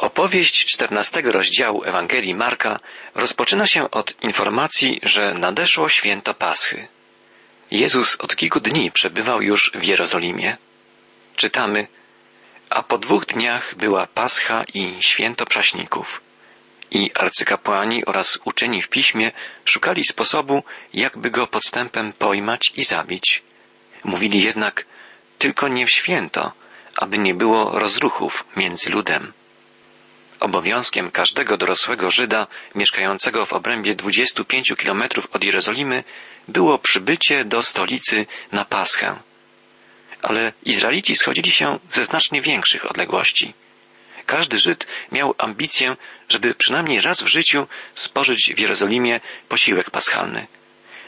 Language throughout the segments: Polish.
Opowieść czternastego rozdziału Ewangelii Marka rozpoczyna się od informacji, że nadeszło święto Paschy. Jezus od kilku dni przebywał już w Jerozolimie. Czytamy, a po dwóch dniach była Pascha i święto prześników. I arcykapłani oraz uczeni w piśmie szukali sposobu, jakby go podstępem pojmać i zabić. Mówili jednak, tylko nie w święto, aby nie było rozruchów między ludem. Obowiązkiem każdego dorosłego Żyda mieszkającego w obrębie 25 kilometrów od Jerozolimy było przybycie do stolicy na Paschę. Ale Izraelici schodzili się ze znacznie większych odległości. Każdy Żyd miał ambicję, żeby przynajmniej raz w życiu spożyć w Jerozolimie posiłek paschalny.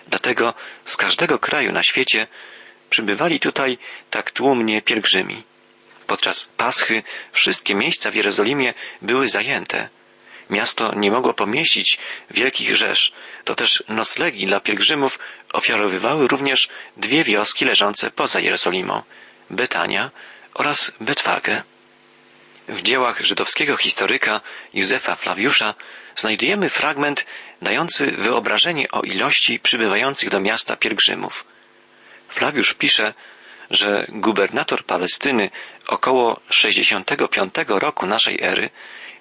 Dlatego z każdego kraju na świecie przybywali tutaj tak tłumnie pielgrzymi. Podczas Paschy wszystkie miejsca w Jerozolimie były zajęte. Miasto nie mogło pomieścić wielkich rzesz, to też noclegi dla pielgrzymów ofiarowywały również dwie wioski leżące poza Jerozolimą Betania oraz Betwagę. W dziełach żydowskiego historyka Józefa Flawiusza znajdujemy fragment dający wyobrażenie o ilości przybywających do miasta pielgrzymów. Flawiusz pisze, że gubernator Palestyny około 65 roku naszej ery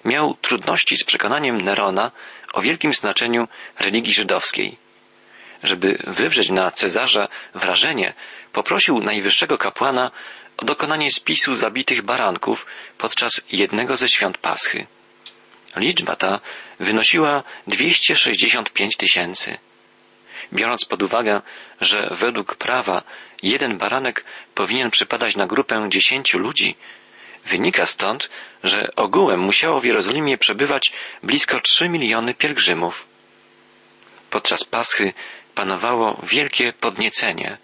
miał trudności z przekonaniem Nerona o wielkim znaczeniu religii żydowskiej. Żeby wywrzeć na Cezarza wrażenie, poprosił najwyższego kapłana o dokonanie spisu zabitych baranków podczas jednego ze świąt Paschy. Liczba ta wynosiła 265 tysięcy. Biorąc pod uwagę, że według prawa jeden baranek powinien przypadać na grupę dziesięciu ludzi, wynika stąd, że ogółem musiało w Jerozolimie przebywać blisko trzy miliony pielgrzymów. Podczas Paschy panowało wielkie podniecenie,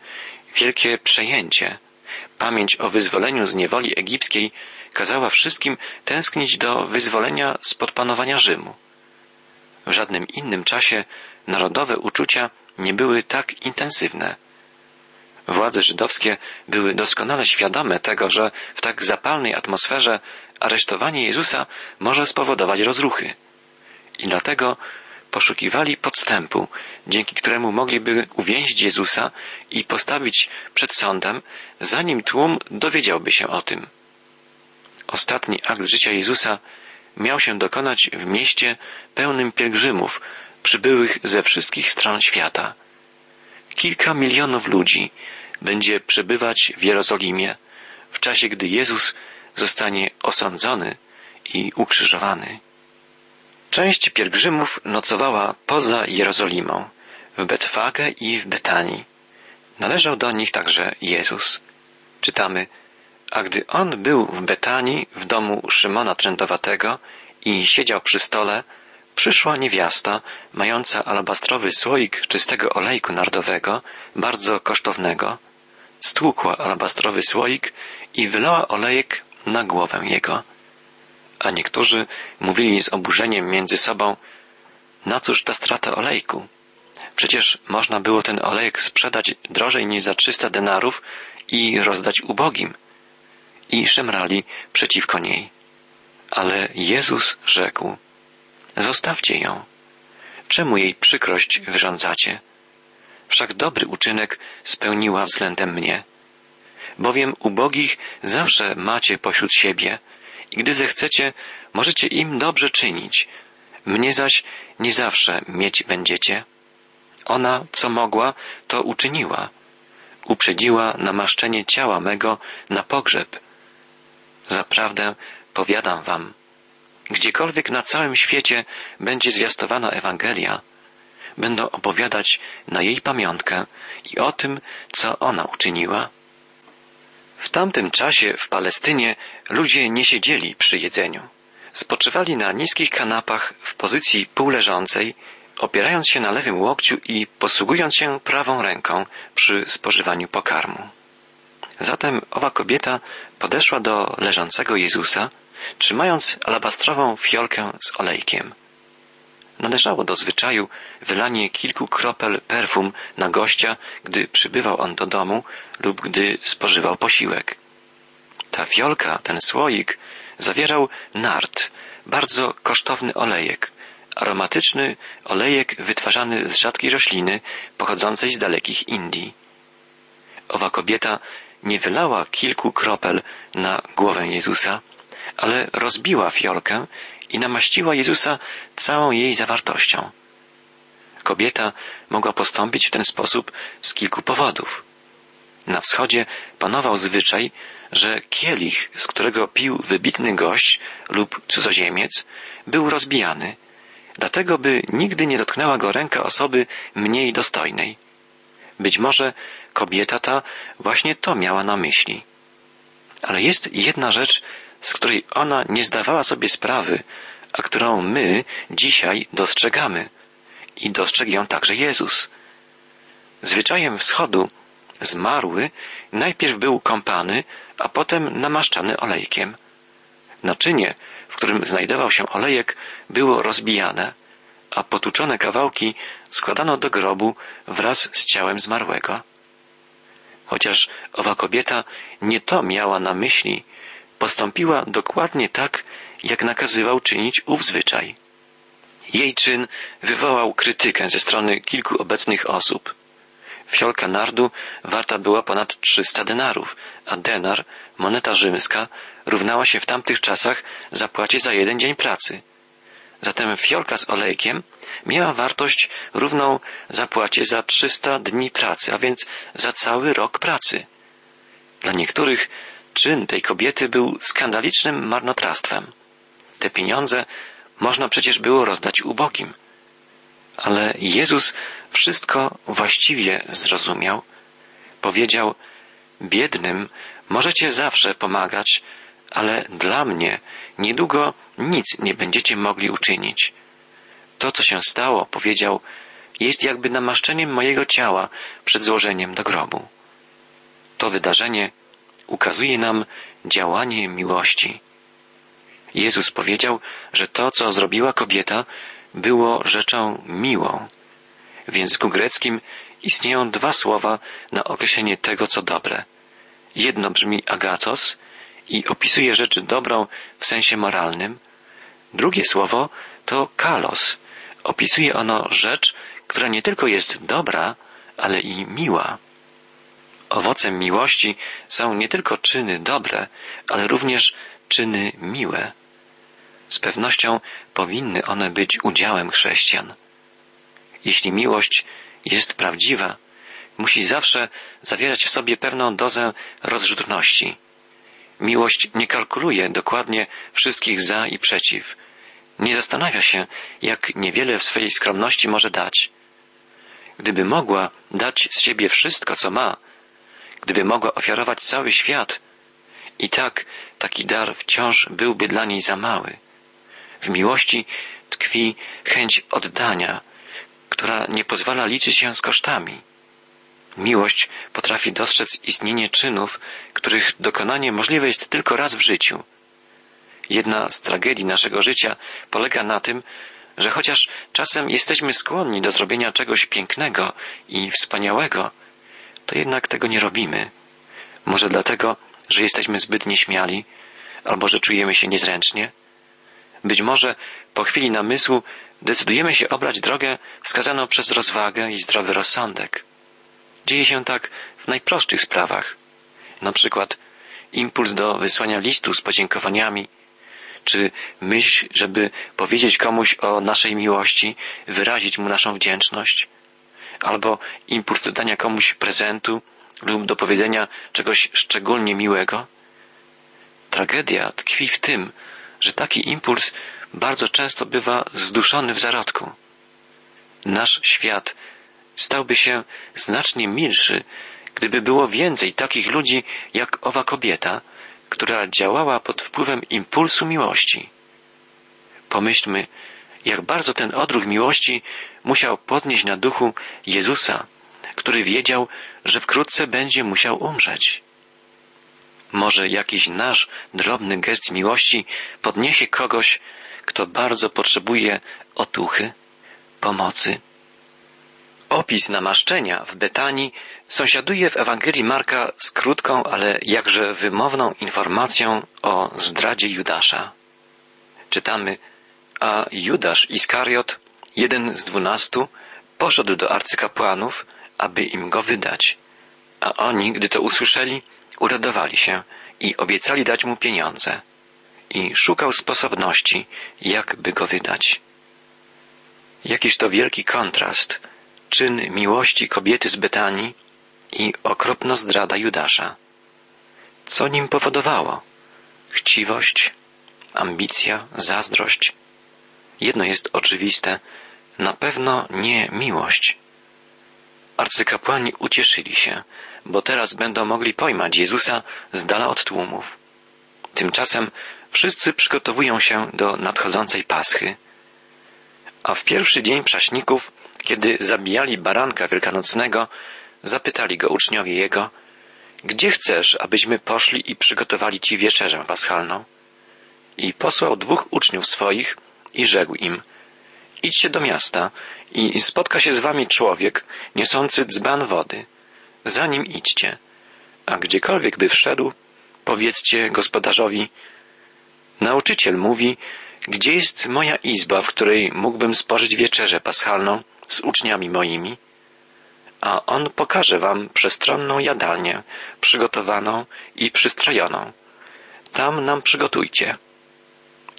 wielkie przejęcie. Pamięć o wyzwoleniu z niewoli egipskiej kazała wszystkim tęsknić do wyzwolenia spod panowania Rzymu. W żadnym innym czasie narodowe uczucia nie były tak intensywne. Władze żydowskie były doskonale świadome tego, że w tak zapalnej atmosferze aresztowanie Jezusa może spowodować rozruchy. I dlatego poszukiwali podstępu, dzięki któremu mogliby uwięzić Jezusa i postawić przed sądem, zanim tłum dowiedziałby się o tym. Ostatni akt życia Jezusa miał się dokonać w mieście pełnym pielgrzymów, przybyłych ze wszystkich stron świata. Kilka milionów ludzi będzie przebywać w Jerozolimie w czasie, gdy Jezus zostanie osądzony i ukrzyżowany. Część pielgrzymów nocowała poza Jerozolimą, w Betfagę i w Betanii. Należał do nich także Jezus. Czytamy, a gdy on był w Betanii, w domu Szymona Trędowatego i siedział przy stole, przyszła niewiasta, mająca alabastrowy słoik czystego olejku nardowego, bardzo kosztownego, stłukła alabastrowy słoik i wylała olejek na głowę jego. A niektórzy mówili z oburzeniem między sobą, na cóż ta strata olejku? Przecież można było ten olejek sprzedać drożej niż za trzysta denarów i rozdać ubogim. I szemrali przeciwko niej. Ale Jezus rzekł, Zostawcie ją. Czemu jej przykrość wyrządzacie? Wszak dobry uczynek spełniła względem mnie. Bowiem ubogich zawsze macie pośród siebie i gdy zechcecie, możecie im dobrze czynić. Mnie zaś nie zawsze mieć będziecie. Ona, co mogła, to uczyniła. Uprzedziła namaszczenie ciała mego na pogrzeb. Zaprawdę powiadam wam, Gdziekolwiek na całym świecie będzie zwiastowana Ewangelia, będą opowiadać na jej pamiątkę i o tym, co ona uczyniła. W tamtym czasie w Palestynie ludzie nie siedzieli przy jedzeniu. Spoczywali na niskich kanapach w pozycji półleżącej, opierając się na lewym łokciu i posługując się prawą ręką przy spożywaniu pokarmu. Zatem owa kobieta podeszła do leżącego Jezusa trzymając alabastrową fiolkę z olejkiem. Należało do zwyczaju wylanie kilku kropel perfum na gościa, gdy przybywał on do domu lub gdy spożywał posiłek. Ta fiolka, ten słoik, zawierał nart, bardzo kosztowny olejek, aromatyczny olejek wytwarzany z rzadkiej rośliny pochodzącej z dalekich Indii. Owa kobieta nie wylała kilku kropel na głowę Jezusa, ale rozbiła fiolkę i namaściła Jezusa całą jej zawartością. Kobieta mogła postąpić w ten sposób z kilku powodów. Na wschodzie panował zwyczaj, że kielich, z którego pił wybitny gość lub cudzoziemiec, był rozbijany, dlatego by nigdy nie dotknęła go ręka osoby mniej dostojnej. Być może kobieta ta właśnie to miała na myśli. Ale jest jedna rzecz, z której ona nie zdawała sobie sprawy, a którą my dzisiaj dostrzegamy. I dostrzegł ją także Jezus. Zwyczajem wschodu zmarły najpierw był kąpany, a potem namaszczany olejkiem. Naczynie, w którym znajdował się olejek, było rozbijane, a potuczone kawałki składano do grobu wraz z ciałem zmarłego. Chociaż owa kobieta nie to miała na myśli, postąpiła dokładnie tak, jak nakazywał czynić ów zwyczaj. Jej czyn wywołał krytykę ze strony kilku obecnych osób. Fiolka nardu warta była ponad 300 denarów, a denar, moneta rzymska, równała się w tamtych czasach zapłacie za jeden dzień pracy. Zatem fiolka z olejkiem miała wartość równą zapłacie za 300 dni pracy, a więc za cały rok pracy. Dla niektórych czyn tej kobiety był skandalicznym marnotrawstwem. Te pieniądze można przecież było rozdać ubogim. Ale Jezus wszystko właściwie zrozumiał. Powiedział, biednym możecie zawsze pomagać, ale dla mnie niedługo nic nie będziecie mogli uczynić. To, co się stało, powiedział, jest jakby namaszczeniem mojego ciała przed złożeniem do grobu. To wydarzenie ukazuje nam działanie miłości. Jezus powiedział, że to, co zrobiła kobieta, było rzeczą miłą. W języku greckim istnieją dwa słowa na określenie tego, co dobre. Jedno brzmi agatos i opisuje rzecz dobrą w sensie moralnym. Drugie słowo to kalos. Opisuje ono rzecz, która nie tylko jest dobra, ale i miła. Owocem miłości są nie tylko czyny dobre, ale również czyny miłe. Z pewnością powinny one być udziałem chrześcijan. Jeśli miłość jest prawdziwa, musi zawsze zawierać w sobie pewną dozę rozrzutności. Miłość nie kalkuluje dokładnie wszystkich za i przeciw. Nie zastanawia się, jak niewiele w swej skromności może dać. Gdyby mogła dać z siebie wszystko, co ma, gdyby mogła ofiarować cały świat, i tak taki dar wciąż byłby dla niej za mały. W miłości tkwi chęć oddania, która nie pozwala liczyć się z kosztami. Miłość potrafi dostrzec istnienie czynów, których dokonanie możliwe jest tylko raz w życiu. Jedna z tragedii naszego życia polega na tym, że chociaż czasem jesteśmy skłonni do zrobienia czegoś pięknego i wspaniałego, to jednak tego nie robimy. Może dlatego, że jesteśmy zbyt nieśmiali, albo że czujemy się niezręcznie. Być może po chwili namysłu decydujemy się obrać drogę wskazaną przez rozwagę i zdrowy rozsądek. Dzieje się tak w najprostszych sprawach. Na przykład impuls do wysłania listu z podziękowaniami, czy myśl, żeby powiedzieć komuś o naszej miłości, wyrazić mu naszą wdzięczność, albo impuls do dania komuś prezentu lub do powiedzenia czegoś szczególnie miłego. Tragedia tkwi w tym, że taki impuls bardzo często bywa zduszony w zarodku. Nasz świat stałby się znacznie milszy, gdyby było więcej takich ludzi jak owa kobieta, która działała pod wpływem impulsu miłości. Pomyślmy, jak bardzo ten odruch miłości musiał podnieść na duchu Jezusa, który wiedział, że wkrótce będzie musiał umrzeć. Może jakiś nasz drobny gest miłości podniesie kogoś, kto bardzo potrzebuje otuchy, pomocy. Opis namaszczenia w Betanii sąsiaduje w Ewangelii Marka z krótką, ale jakże wymowną informacją o zdradzie Judasza. Czytamy, a Judasz Iskariot, jeden z dwunastu, poszedł do arcykapłanów, aby im go wydać. A oni, gdy to usłyszeli, uradowali się i obiecali dać mu pieniądze. I szukał sposobności, jakby go wydać. Jakiż to wielki kontrast czyn miłości kobiety z Betanii i okropna zdrada Judasza. Co nim powodowało? Chciwość, ambicja, zazdrość. Jedno jest oczywiste, na pewno nie miłość. Arcykapłani ucieszyli się, bo teraz będą mogli pojmać Jezusa z dala od tłumów. Tymczasem wszyscy przygotowują się do nadchodzącej Paschy. A w pierwszy dzień prześników kiedy zabijali baranka wielkanocnego, zapytali go uczniowie jego, gdzie chcesz, abyśmy poszli i przygotowali ci wieczerzę paschalną? I posłał dwóch uczniów swoich i rzekł im, idźcie do miasta i spotka się z wami człowiek niosący dzban wody. Za nim idźcie, a gdziekolwiek by wszedł, powiedzcie gospodarzowi, nauczyciel mówi, gdzie jest moja izba, w której mógłbym spożyć wieczerzę paschalną z uczniami moimi, a on pokaże wam przestronną jadalnię, przygotowaną i przystrojoną. Tam nam przygotujcie.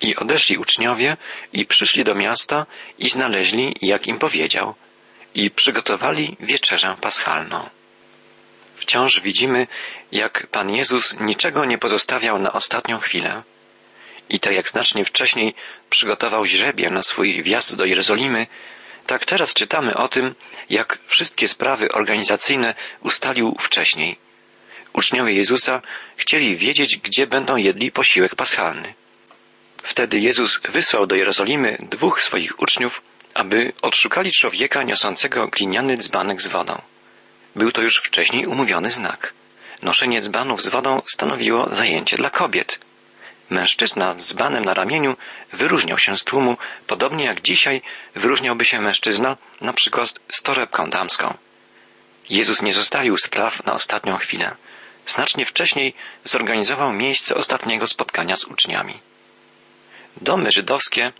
I odeszli uczniowie i przyszli do miasta i znaleźli, jak im powiedział, i przygotowali wieczerzę paschalną. Wciąż widzimy, jak Pan Jezus niczego nie pozostawiał na ostatnią chwilę. I tak jak znacznie wcześniej przygotował źrebie na swój wjazd do Jerozolimy, tak teraz czytamy o tym, jak wszystkie sprawy organizacyjne ustalił wcześniej. Uczniowie Jezusa chcieli wiedzieć, gdzie będą jedli posiłek paschalny. Wtedy Jezus wysłał do Jerozolimy dwóch swoich uczniów, aby odszukali człowieka niosącego gliniany dzbanek z wodą. Był to już wcześniej umówiony znak. Noszenie dzbanów z wodą stanowiło zajęcie dla kobiet. Mężczyzna z banem na ramieniu wyróżniał się z tłumu, podobnie jak dzisiaj wyróżniałby się mężczyzna na przykład z torebką damską. Jezus nie zostawił spraw na ostatnią chwilę. Znacznie wcześniej zorganizował miejsce ostatniego spotkania z uczniami. Domy żydowskie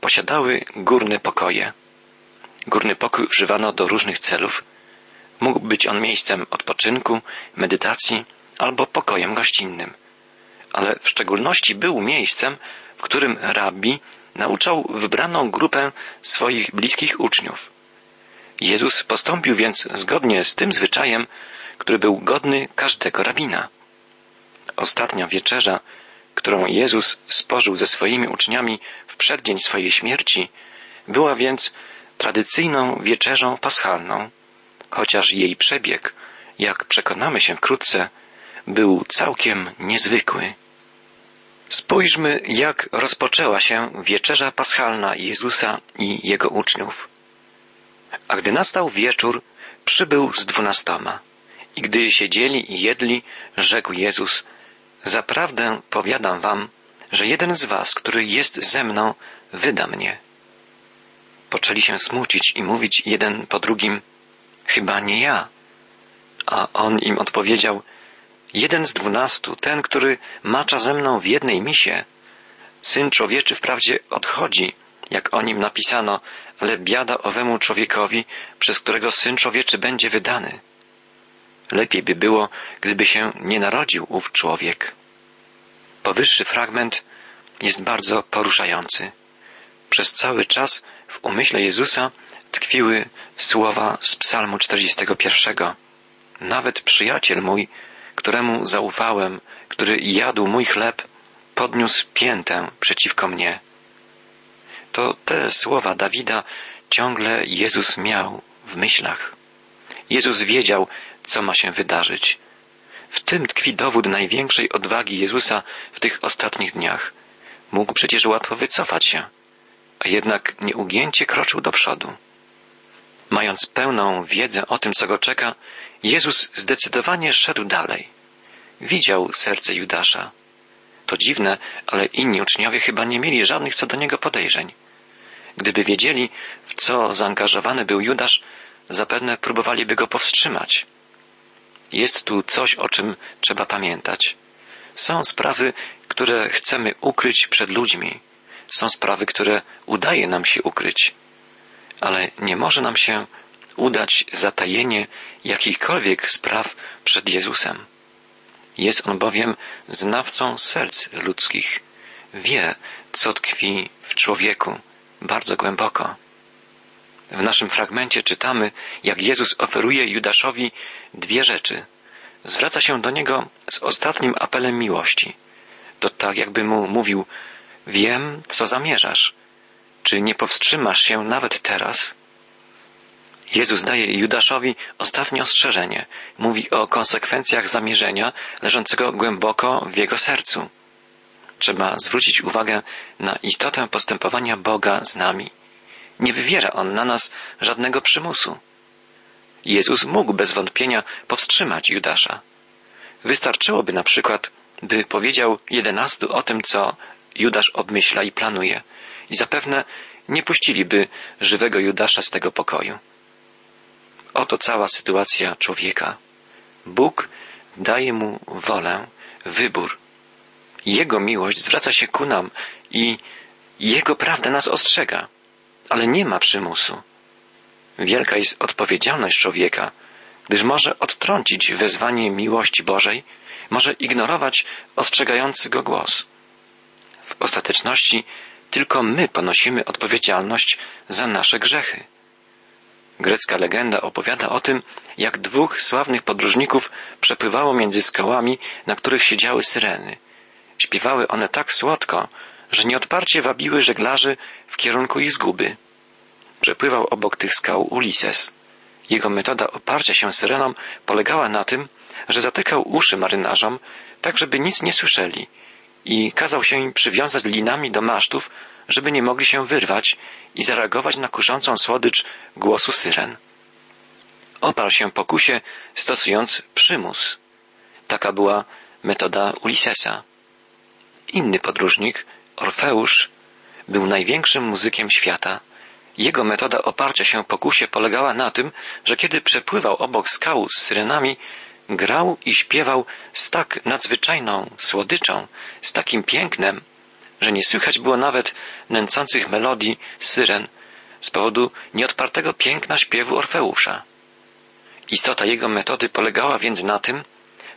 posiadały górne pokoje. Górny pokój używano do różnych celów. Mógł być on miejscem odpoczynku, medytacji albo pokojem gościnnym ale w szczególności był miejscem, w którym rabbi nauczał wybraną grupę swoich bliskich uczniów. Jezus postąpił więc zgodnie z tym zwyczajem, który był godny każdego rabina. Ostatnia wieczerza, którą Jezus spożył ze swoimi uczniami w przeddzień swojej śmierci, była więc tradycyjną wieczerzą paschalną, chociaż jej przebieg, jak przekonamy się wkrótce, był całkiem niezwykły. Spójrzmy, jak rozpoczęła się wieczerza paschalna Jezusa i jego uczniów. A gdy nastał wieczór, przybył z dwunastoma. I gdy siedzieli i jedli, rzekł Jezus, Zaprawdę powiadam wam, że jeden z was, który jest ze mną, wyda mnie. Poczęli się smucić i mówić jeden po drugim, chyba nie ja. A on im odpowiedział, jeden z dwunastu, ten, który macza ze mną w jednej misie. Syn człowieczy wprawdzie odchodzi, jak o nim napisano, ale biada owemu człowiekowi, przez którego syn człowieczy będzie wydany. Lepiej by było, gdyby się nie narodził ów człowiek. Powyższy fragment jest bardzo poruszający. Przez cały czas w umyśle Jezusa tkwiły słowa z Psalmu 41. Nawet przyjaciel mój któremu zaufałem, który jadł mój chleb, podniósł piętę przeciwko mnie. To te słowa Dawida ciągle Jezus miał w myślach. Jezus wiedział, co ma się wydarzyć. W tym tkwi dowód największej odwagi Jezusa w tych ostatnich dniach. Mógł przecież łatwo wycofać się, a jednak nieugięcie kroczył do przodu. Mając pełną wiedzę o tym, co go czeka, Jezus zdecydowanie szedł dalej. Widział serce Judasza. To dziwne, ale inni uczniowie chyba nie mieli żadnych co do niego podejrzeń. Gdyby wiedzieli, w co zaangażowany był Judasz, zapewne próbowaliby go powstrzymać. Jest tu coś, o czym trzeba pamiętać. Są sprawy, które chcemy ukryć przed ludźmi. Są sprawy, które udaje nam się ukryć. Ale nie może nam się udać zatajenie jakichkolwiek spraw przed Jezusem. Jest on bowiem znawcą serc ludzkich. Wie, co tkwi w człowieku bardzo głęboko. W naszym fragmencie czytamy, jak Jezus oferuje Judaszowi dwie rzeczy. Zwraca się do niego z ostatnim apelem miłości. To tak, jakby mu mówił: Wiem, co zamierzasz. Czy nie powstrzymasz się nawet teraz? Jezus daje Judaszowi ostatnie ostrzeżenie. Mówi o konsekwencjach zamierzenia leżącego głęboko w jego sercu. Trzeba zwrócić uwagę na istotę postępowania Boga z nami. Nie wywiera On na nas żadnego przymusu. Jezus mógł bez wątpienia powstrzymać Judasza. Wystarczyłoby na przykład, by powiedział jedenastu o tym, co Judasz obmyśla i planuje, i zapewne nie puściliby żywego Judasza z tego pokoju. Oto cała sytuacja człowieka. Bóg daje mu wolę, wybór. Jego miłość zwraca się ku nam i Jego prawda nas ostrzega, ale nie ma przymusu. Wielka jest odpowiedzialność człowieka, gdyż może odtrącić wezwanie miłości Bożej, może ignorować ostrzegający go głos. W ostateczności tylko my ponosimy odpowiedzialność za nasze grzechy. Grecka legenda opowiada o tym, jak dwóch sławnych podróżników przepływało między skałami, na których siedziały syreny. Śpiewały one tak słodko, że nieodparcie wabiły żeglarzy w kierunku ich zguby. Przepływał obok tych skał Ulises. Jego metoda oparcia się syrenom polegała na tym, że zatykał uszy marynarzom, tak żeby nic nie słyszeli i kazał się im przywiązać linami do masztów, żeby nie mogli się wyrwać i zareagować na kuszącą słodycz głosu syren. Oparł się pokusie, stosując przymus. Taka była metoda Ulisesa. Inny podróżnik, Orfeusz, był największym muzykiem świata. Jego metoda oparcia się pokusie polegała na tym, że kiedy przepływał obok skał z syrenami, grał i śpiewał z tak nadzwyczajną słodyczą, z takim pięknem, że nie słychać było nawet nęcących melodii syren z powodu nieodpartego piękna śpiewu Orfeusza. Istota jego metody polegała więc na tym,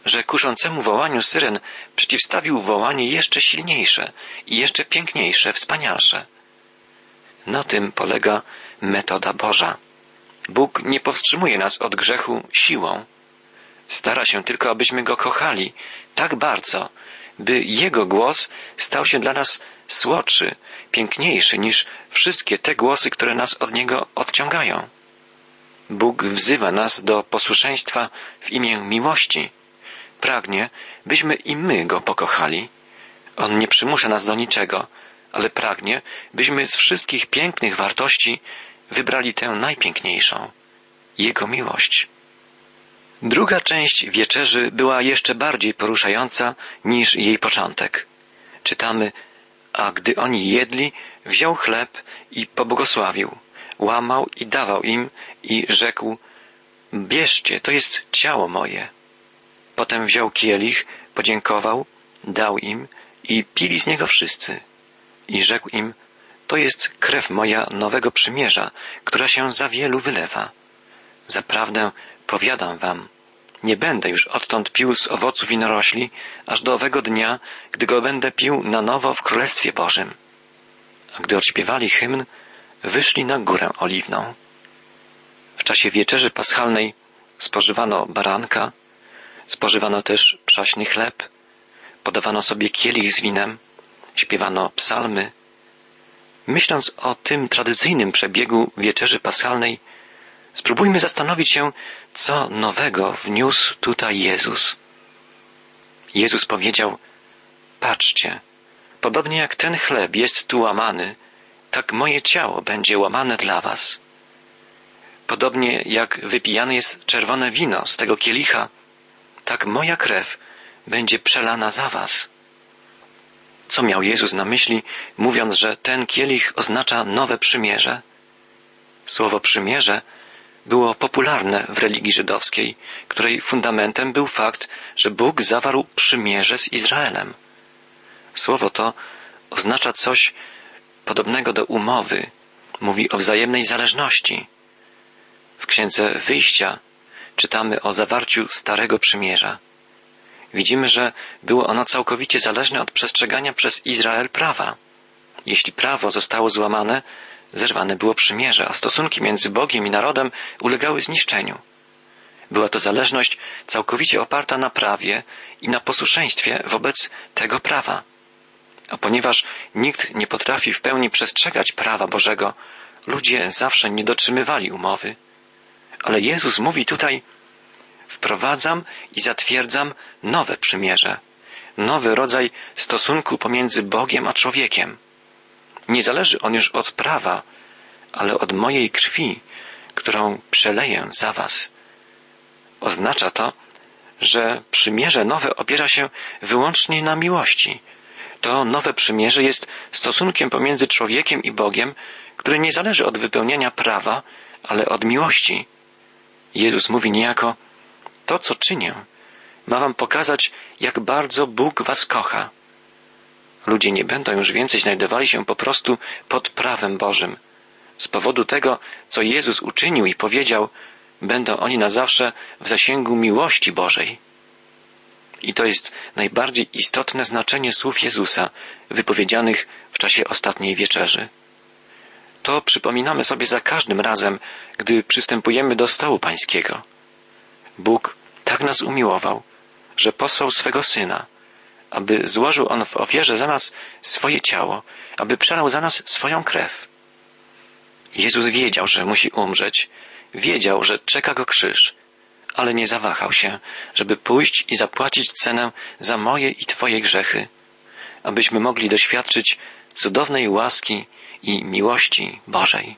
że kuszącemu wołaniu syren przeciwstawił wołanie jeszcze silniejsze i jeszcze piękniejsze, wspanialsze. Na tym polega metoda Boża. Bóg nie powstrzymuje nas od grzechu siłą. Stara się tylko, abyśmy Go kochali tak bardzo, by Jego głos stał się dla nas słodszy, piękniejszy niż wszystkie te głosy, które nas od Niego odciągają. Bóg wzywa nas do posłuszeństwa w imię miłości. Pragnie, byśmy i my Go pokochali. On nie przymusza nas do niczego, ale pragnie, byśmy z wszystkich pięknych wartości wybrali tę najpiękniejszą Jego miłość. Druga część wieczerzy była jeszcze bardziej poruszająca niż jej początek. Czytamy, a gdy oni jedli, wziął chleb i pobłogosławił, łamał i dawał im i rzekł, bierzcie, to jest ciało moje. Potem wziął kielich, podziękował, dał im i pili z niego wszyscy. I rzekł im, to jest krew moja nowego przymierza, która się za wielu wylewa. Zaprawdę Powiadam wam, nie będę już odtąd pił z owoców winorośli, aż do owego dnia, gdy go będę pił na nowo w Królestwie Bożym. A gdy odśpiewali hymn, wyszli na górę oliwną. W czasie wieczerzy paschalnej spożywano baranka, spożywano też przaśny chleb, podawano sobie kielich z winem, śpiewano psalmy. Myśląc o tym tradycyjnym przebiegu wieczerzy paschalnej, Spróbujmy zastanowić się, co nowego wniósł tutaj Jezus. Jezus powiedział, patrzcie, podobnie jak ten chleb jest tu łamany, tak moje ciało będzie łamane dla was. Podobnie jak wypijane jest czerwone wino z tego kielicha, tak moja krew będzie przelana za was. Co miał Jezus na myśli, mówiąc, że ten kielich oznacza nowe przymierze? Słowo przymierze było popularne w religii żydowskiej, której fundamentem był fakt, że Bóg zawarł przymierze z Izraelem. Słowo to oznacza coś podobnego do umowy, mówi o wzajemnej zależności. W księdze wyjścia czytamy o zawarciu Starego Przymierza. Widzimy, że było ono całkowicie zależne od przestrzegania przez Izrael prawa. Jeśli prawo zostało złamane, zerwane było przymierze, a stosunki między Bogiem i narodem ulegały zniszczeniu. Była to zależność całkowicie oparta na prawie i na posłuszeństwie wobec tego prawa. A ponieważ nikt nie potrafi w pełni przestrzegać prawa Bożego, ludzie zawsze nie dotrzymywali umowy. Ale Jezus mówi tutaj, wprowadzam i zatwierdzam nowe przymierze, nowy rodzaj stosunku pomiędzy Bogiem a człowiekiem. Nie zależy on już od prawa, ale od mojej krwi, którą przeleję za was. Oznacza to, że przymierze nowe opiera się wyłącznie na miłości. To nowe przymierze jest stosunkiem pomiędzy człowiekiem i Bogiem, który nie zależy od wypełniania prawa, ale od miłości. Jezus mówi niejako, to co czynię, ma wam pokazać, jak bardzo Bóg was kocha. Ludzie nie będą już więcej znajdowali się po prostu pod prawem Bożym. Z powodu tego, co Jezus uczynił i powiedział, będą oni na zawsze w zasięgu miłości Bożej. I to jest najbardziej istotne znaczenie słów Jezusa, wypowiedzianych w czasie ostatniej wieczerzy. To przypominamy sobie za każdym razem, gdy przystępujemy do stołu Pańskiego. Bóg tak nas umiłował, że posłał swego Syna, aby złożył On w ofierze za nas swoje ciało, aby przelał za nas swoją krew. Jezus wiedział, że musi umrzeć, wiedział, że czeka go krzyż, ale nie zawahał się, żeby pójść i zapłacić cenę za moje i Twoje grzechy, abyśmy mogli doświadczyć cudownej łaski i miłości Bożej.